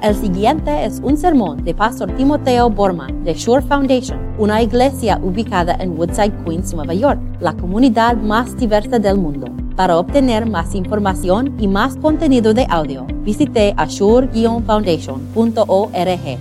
El siguiente es un sermón de Pastor Timoteo Borman de Shore Foundation, una iglesia ubicada en Woodside, Queens, Nueva York, la comunidad más diversa del mundo. Para obtener más información y más contenido de audio, visite ashore-foundation.org.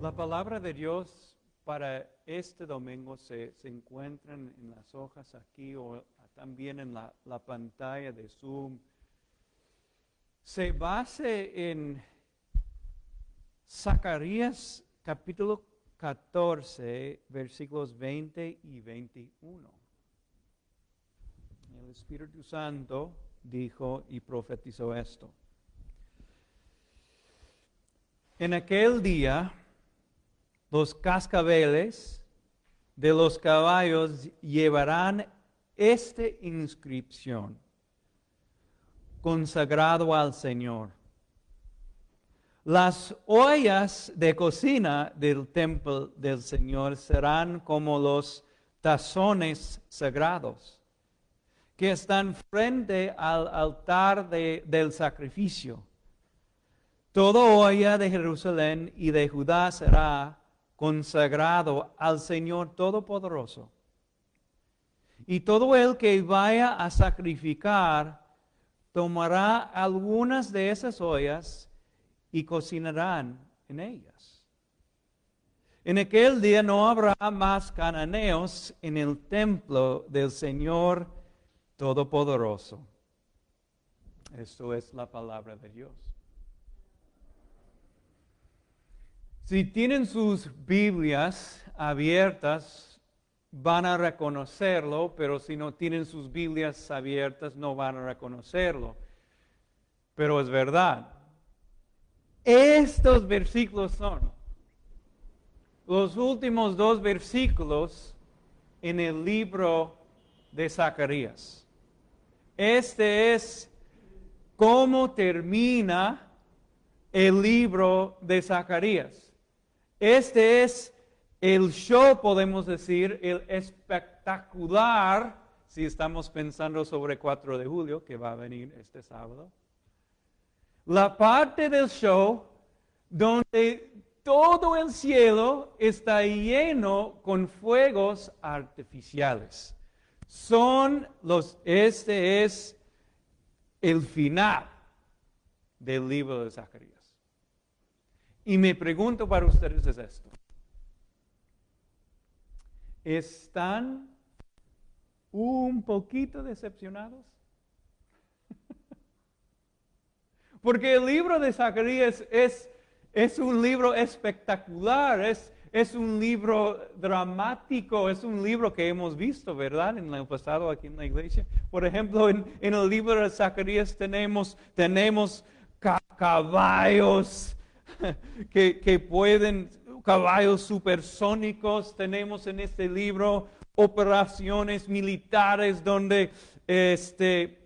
La palabra de Dios para este domingo se, se encuentra en las hojas aquí o también en la, la pantalla de Zoom se base en Zacarías capítulo 14, versículos 20 y 21. El Espíritu Santo dijo y profetizó esto. En aquel día, los cascabeles de los caballos llevarán esta inscripción consagrado al Señor. Las ollas de cocina del templo del Señor serán como los tazones sagrados que están frente al altar del sacrificio. Toda olla de Jerusalén y de Judá será consagrado al Señor Todopoderoso. Y todo el que vaya a sacrificar tomará algunas de esas ollas y cocinarán en ellas. En aquel día no habrá más cananeos en el templo del Señor Todopoderoso. Esto es la palabra de Dios. Si tienen sus Biblias abiertas, van a reconocerlo, pero si no tienen sus Biblias abiertas no van a reconocerlo. Pero es verdad. Estos versículos son los últimos dos versículos en el libro de Zacarías. Este es cómo termina el libro de Zacarías. Este es el show, podemos decir, el espectacular, si estamos pensando sobre 4 de julio, que va a venir este sábado. La parte del show donde todo el cielo está lleno con fuegos artificiales. Son los, este es el final del libro de Zacarías. Y mi pregunto para ustedes es esto están un poquito decepcionados. Porque el libro de Zacarías es, es un libro espectacular, es, es un libro dramático, es un libro que hemos visto, ¿verdad? En el pasado aquí en la iglesia. Por ejemplo, en, el libro de Zacarías tenemos, tenemos caballos que, que pueden caballos supersónicos, tenemos en este libro operaciones militares donde este,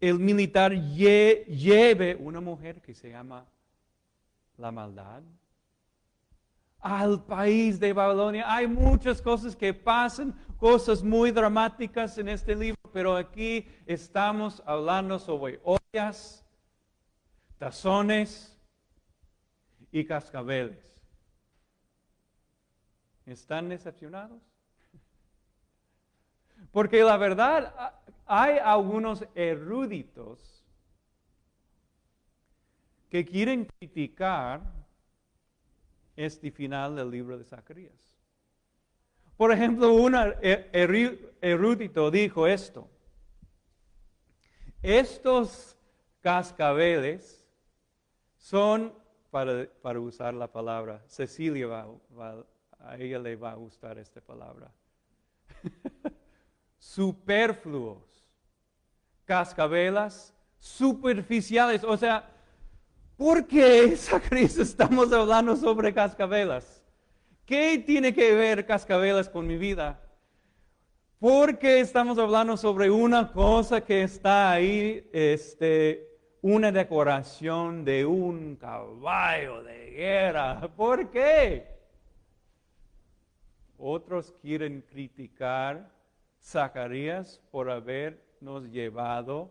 el militar lleve una mujer que se llama la maldad al país de Babilonia. Hay muchas cosas que pasan, cosas muy dramáticas en este libro, pero aquí estamos hablando sobre ollas, tazones y cascabeles. ¿Están decepcionados? Porque la verdad, hay algunos eruditos que quieren criticar este final del libro de Zacarías. Por ejemplo, un erudito dijo esto. Estos cascabeles son, para, usar la palabra, Cecilia va, a ella le va a gustar esta palabra. Superfluos, cascabelas superficiales. O sea, ¿por qué, Sacristo, estamos hablando sobre cascabelas? ¿Qué tiene que ver cascabelas con mi vida? ¿Por qué estamos hablando sobre una cosa que está ahí, este, una decoración de un caballo de guerra. ¿Por qué? Otros quieren criticar Zacarías por habernos llevado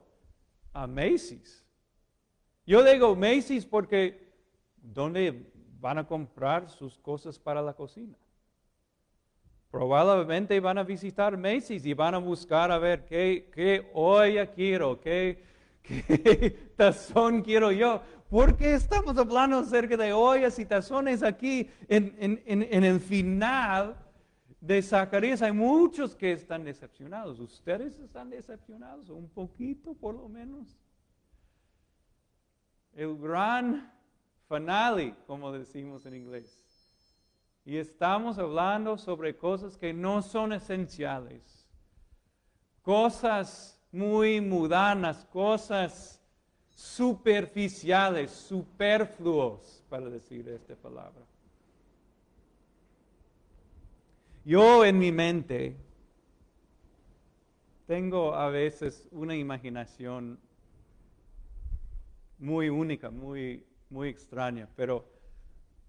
a Macy's. Yo digo Macy's porque ¿dónde van a comprar sus cosas para la cocina? Probablemente van a visitar Macy's y van a buscar a ver qué, qué olla quiero, qué, qué tazón quiero yo. ¿Por qué estamos hablando acerca de ollas y tazones aquí en, en, en el final de Zacarías? Hay muchos que están decepcionados. ¿Ustedes están decepcionados? Un poquito por lo menos. El gran finale, como decimos en inglés. Y estamos hablando sobre cosas que no son esenciales. Cosas muy mudanas, cosas superficiales, superfluos, para decir esta palabra. Yo en mi mente tengo a veces una imaginación muy única, muy, muy extraña, pero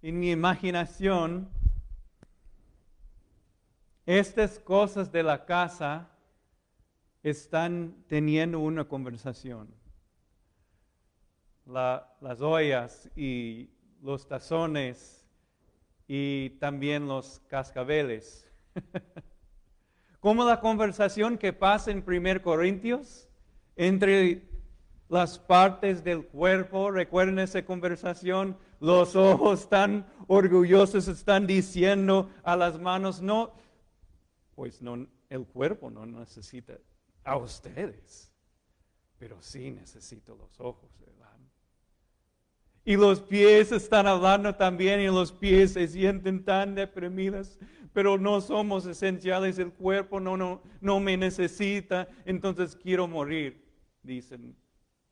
en mi imaginación, estas cosas de la casa están teniendo una conversación. las ollas y los tazones y también los cascabeles. Como la conversación que pasa en 1 Corintios entre las partes del cuerpo. Recuerden esa conversación. Los ojos tan orgullosos están diciendo a las manos, no, pues no, el cuerpo no necesita a ustedes, pero sí necesito los ojos, ¿verdad? Y los pies están hablando también y los pies se sienten tan deprimidos, pero no somos esenciales, el cuerpo no, no, no me necesita, entonces quiero morir, dicen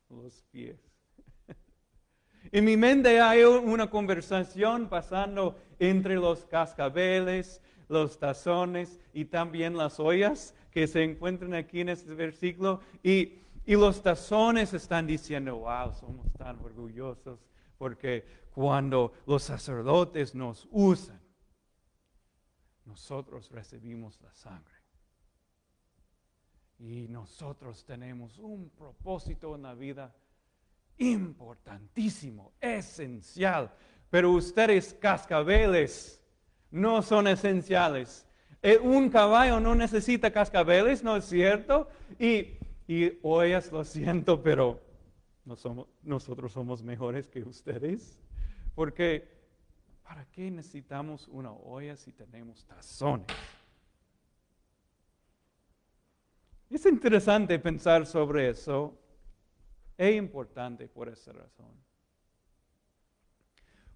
los pies. En mi mente hay una conversación pasando entre los cascabeles, los tazones y también las ollas que se encuentran aquí en este versículo. Y, y los tazones están diciendo, wow, somos tan orgullosos porque cuando los sacerdotes nos usan, nosotros recibimos la sangre. Y nosotros tenemos un propósito en la vida importantísimo, esencial. Pero ustedes, cascabeles, no son esenciales. Eh, un caballo no necesita cascabeles, ¿no es cierto? Y, y ollas, lo siento, pero nosotros somos mejores que ustedes. Porque, ¿para qué necesitamos una olla si tenemos tazones? Es interesante pensar sobre eso. Es importante por esa razón.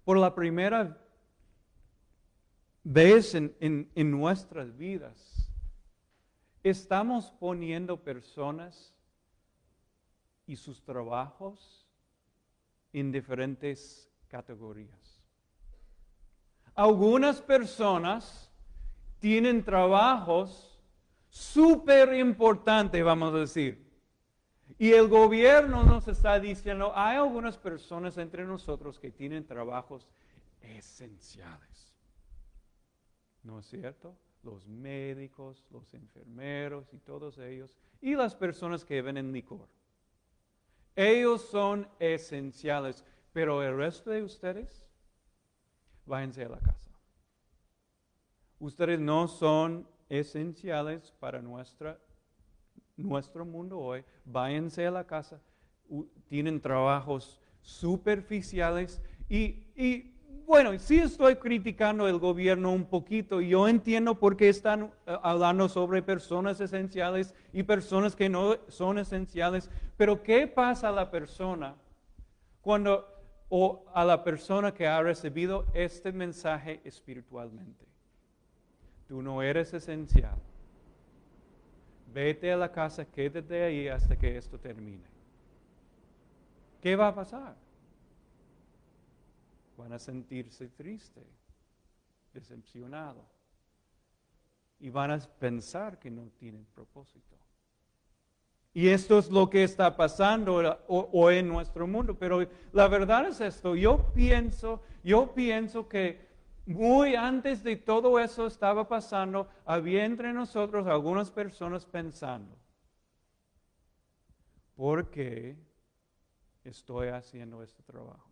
Por la primera vez en, en nuestras vidas, estamos poniendo personas y sus trabajos en diferentes categorías. Algunas personas tienen trabajos súper importante, vamos a decir. Y el gobierno nos está diciendo, hay algunas personas entre nosotros que tienen trabajos esenciales. ¿No es cierto? Los médicos, los enfermeros y todos ellos, y las personas que venden licor. Ellos son esenciales, pero el resto de ustedes, váyanse a la casa. Ustedes no son esenciales para nuestra, nuestro mundo hoy. Váyanse a la casa, tienen trabajos superficiales y, y bueno, sí estoy criticando el gobierno un poquito. Yo entiendo por qué están eh, hablando sobre personas esenciales y personas que no son esenciales. Pero ¿qué pasa a la persona cuando o a la persona que ha recibido este mensaje espiritualmente? Tú no eres esencial. Vete a la casa, quédate ahí hasta que esto termine. ¿Qué va a pasar? Van a sentirse triste, decepcionado. Y van a pensar que no tienen propósito. Y esto es lo que está pasando hoy en nuestro mundo. Pero la verdad es esto. Yo pienso, yo pienso que muy antes de todo eso estaba pasando, había entre nosotros algunas personas pensando, ¿por qué estoy haciendo este trabajo.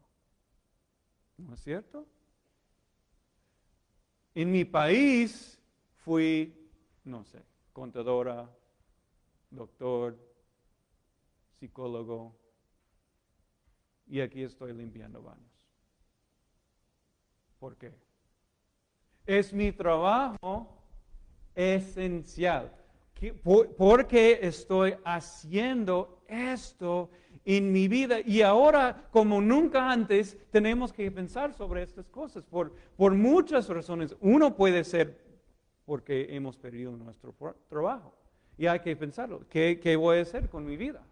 ¿No es cierto? En mi país fui, no sé, contadora, doctor, psicólogo, y aquí estoy limpiando baños. ¿Por qué? Es mi trabajo esencial. ¿Por qué estoy haciendo esto en mi vida? Y ahora, como nunca antes, tenemos que pensar sobre estas cosas por, por muchas razones. Uno puede ser porque hemos perdido nuestro trabajo. Y hay que pensarlo. ¿Qué, qué voy a hacer con mi vida?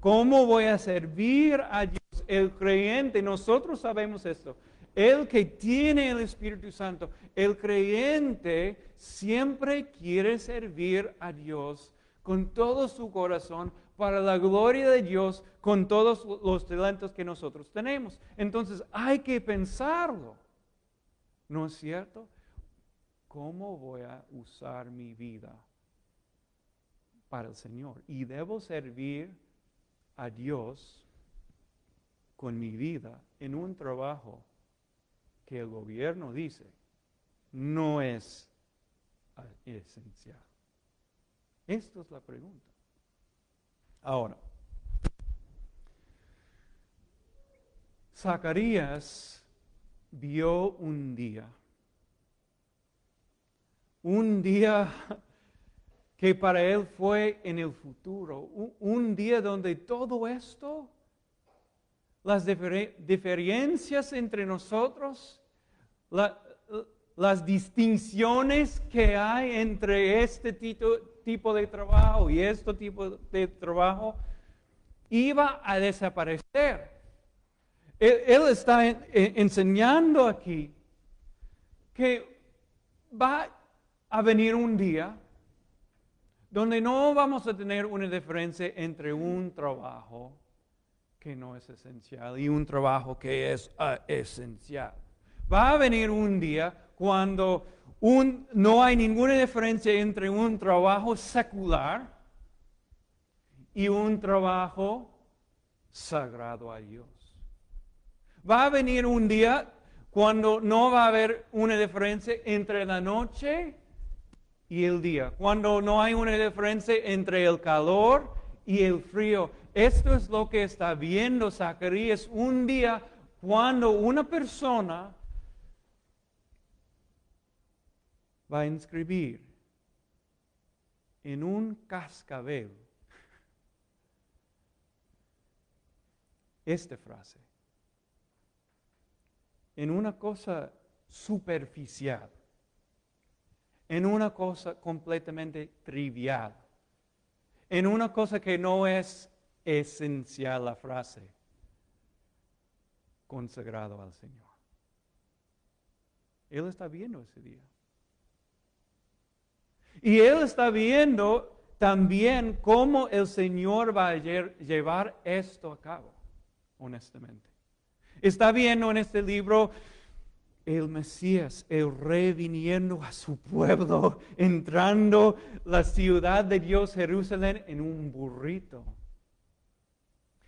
¿Cómo voy a servir a Dios? El creyente, nosotros sabemos esto. El que tiene el Espíritu Santo, el creyente siempre quiere servir a Dios con todo su corazón para la gloria de Dios, con todos los talentos que nosotros tenemos. Entonces hay que pensarlo. ¿No es cierto? ¿Cómo voy a usar mi vida para el Señor? Y debo servir a Dios con mi vida en un trabajo que el gobierno dice no es esencial. Esto es la pregunta. Ahora, Zacarías vio un día, un día que para él fue en el futuro, un, día donde todo esto, las diferencias entre nosotros, las distinciones que hay entre este tipo, de trabajo y este tipo de trabajo, iba a desaparecer. Él, está enseñando aquí que va a venir un día donde no vamos a tener una diferencia entre un trabajo que no es esencial y un trabajo que es ah, esencial. Va a venir un día cuando no hay ninguna diferencia entre un trabajo secular y un trabajo sagrado a Dios. Va a venir un día cuando no va a haber una diferencia entre la noche y el día, cuando no hay una diferencia entre el calor y el frío. Esto es lo que está viendo Zacarías un día cuando una persona va a inscribir en un cascabel esta frase, en una cosa superficial. En una cosa completamente trivial, en una cosa que no es esencial la frase, consagrado al Señor. Él está viendo ese día. Y Él está viendo también cómo el Señor va a llevar esto a cabo, honestamente. Está viendo en este libro el Mesías, el rey viniendo a su pueblo, entrando la ciudad de Dios, Jerusalén, en un burrito.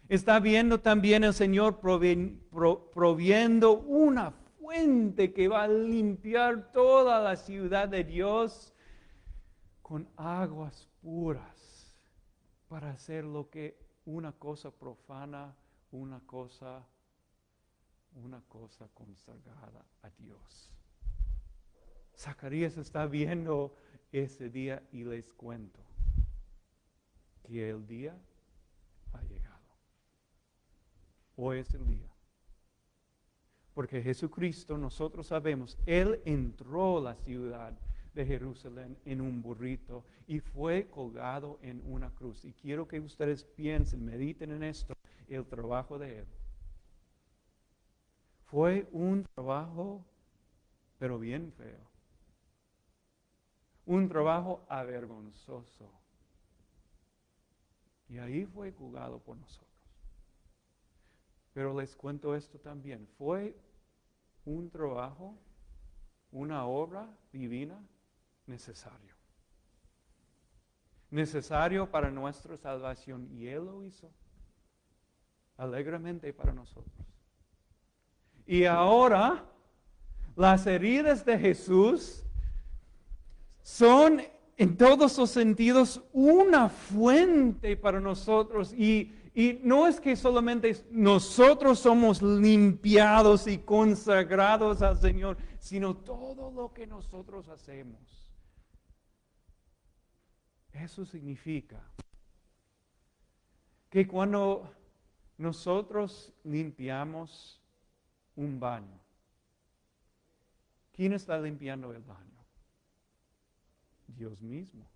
Está viendo también el Señor proviendo una fuente que va a limpiar toda la ciudad de Dios con aguas puras para hacer lo que una cosa profana, una cosa una cosa consagrada a Dios. Zacarías está viendo ese día y les cuento que el día ha llegado. Hoy es el día. Porque Jesucristo, nosotros sabemos, Él entró a la ciudad de Jerusalén en un burrito y fue colgado en una cruz. Y quiero que ustedes piensen, mediten en esto, el trabajo de Él fue un trabajo, pero bien feo. Un trabajo avergonzoso. Y ahí fue juzgado por nosotros. Pero les cuento esto también. Fue un trabajo, una obra divina necesario. Necesario para nuestra salvación. Y Él lo hizo. alegremente para nosotros. Y ahora las heridas de Jesús son en todos los sentidos una fuente para nosotros y, y no es que solamente nosotros somos limpiados y consagrados al Señor, sino todo lo que nosotros hacemos. Eso significa que cuando nosotros limpiamos un baño, ¿quién está limpiando el baño? Dios mismo.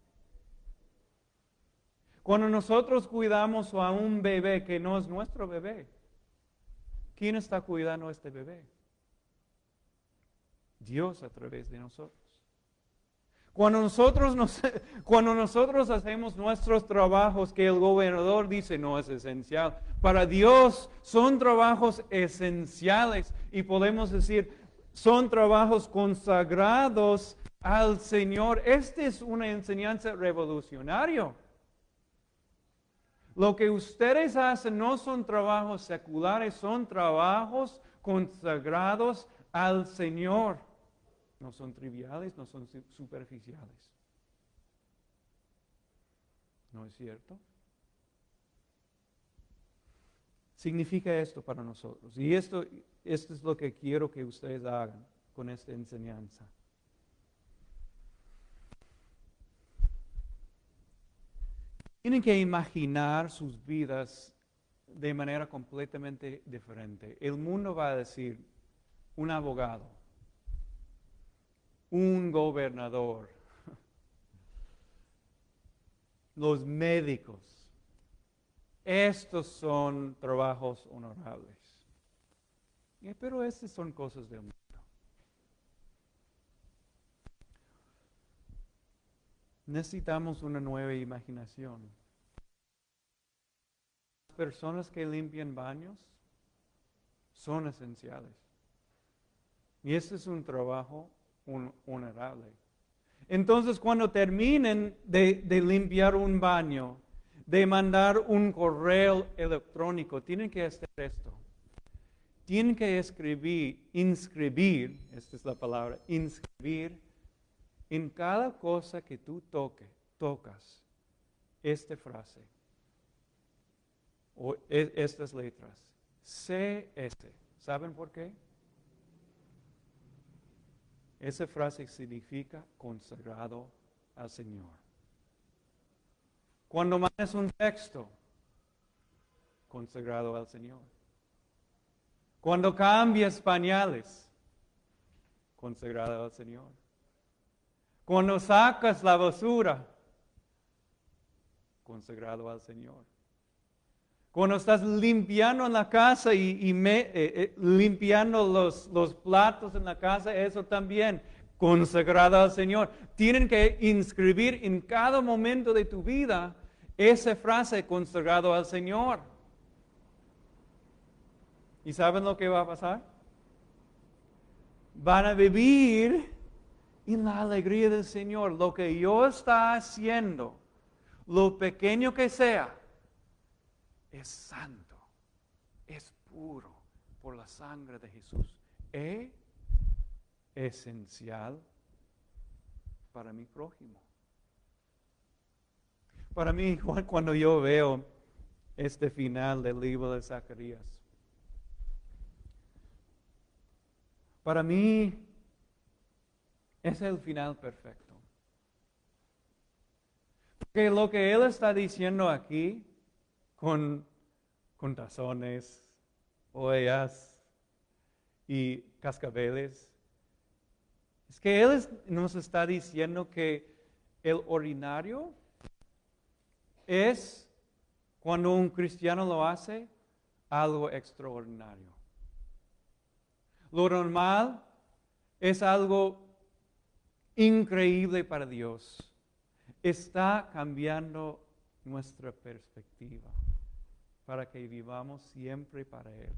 Cuando nosotros cuidamos a un bebé que no es nuestro bebé, ¿quién está cuidando a este bebé? Dios a través de nosotros. Cuando nosotros, cuando nosotros hacemos nuestros trabajos que el gobernador dice no es esencial, para Dios son trabajos esenciales y podemos decir son trabajos consagrados al Señor. Esta es una enseñanza revolucionaria. Lo que ustedes hacen no son trabajos seculares, son trabajos consagrados al Señor. No son triviales, no son superficiales. ¿No es cierto? Significa esto para nosotros. Y esto, esto es lo que quiero que ustedes hagan con esta enseñanza. Tienen que imaginar sus vidas de manera completamente diferente. El mundo va a decir, un abogado, un gobernador, los médicos. Estos son trabajos honorables. Pero estas son cosas del mundo. Necesitamos una nueva imaginación. Las personas que limpian baños son esenciales. Y este es un trabajo honorable. Entonces, cuando terminen de, limpiar un baño, de mandar un correo electrónico, tienen que hacer esto. Tienen que escribir, inscribir, esta es la palabra, inscribir en cada cosa que tú toque, tocas esta frase o e, estas letras, CS. ¿Saben por qué? Esa frase significa consagrado al Señor. Cuando mandas un texto, consagrado al Señor. Cuando cambias pañales, consagrado al Señor. Cuando sacas la basura, consagrado al Señor. Cuando estás limpiando en la casa y, eh, eh, limpiando los, platos en la casa, eso también consagrado al Señor. Tienen que inscribir en cada momento de tu vida esa frase consagrado al Señor. ¿Y saben lo que va a pasar? Van a vivir en la alegría del Señor. Lo que yo está haciendo, lo pequeño que sea, es santo, es puro por la sangre de Jesús. Es esencial para mi prójimo. Para mí, cuando yo veo este final del libro de Zacarías, para mí es el final perfecto. Porque lo que él está diciendo aquí, con, tazones, ollas y cascabeles, es que él nos está diciendo que el ordinario es, cuando un cristiano lo hace, algo extraordinario. Lo normal es algo increíble para Dios. Está cambiando nuestra perspectiva para que vivamos siempre para Él.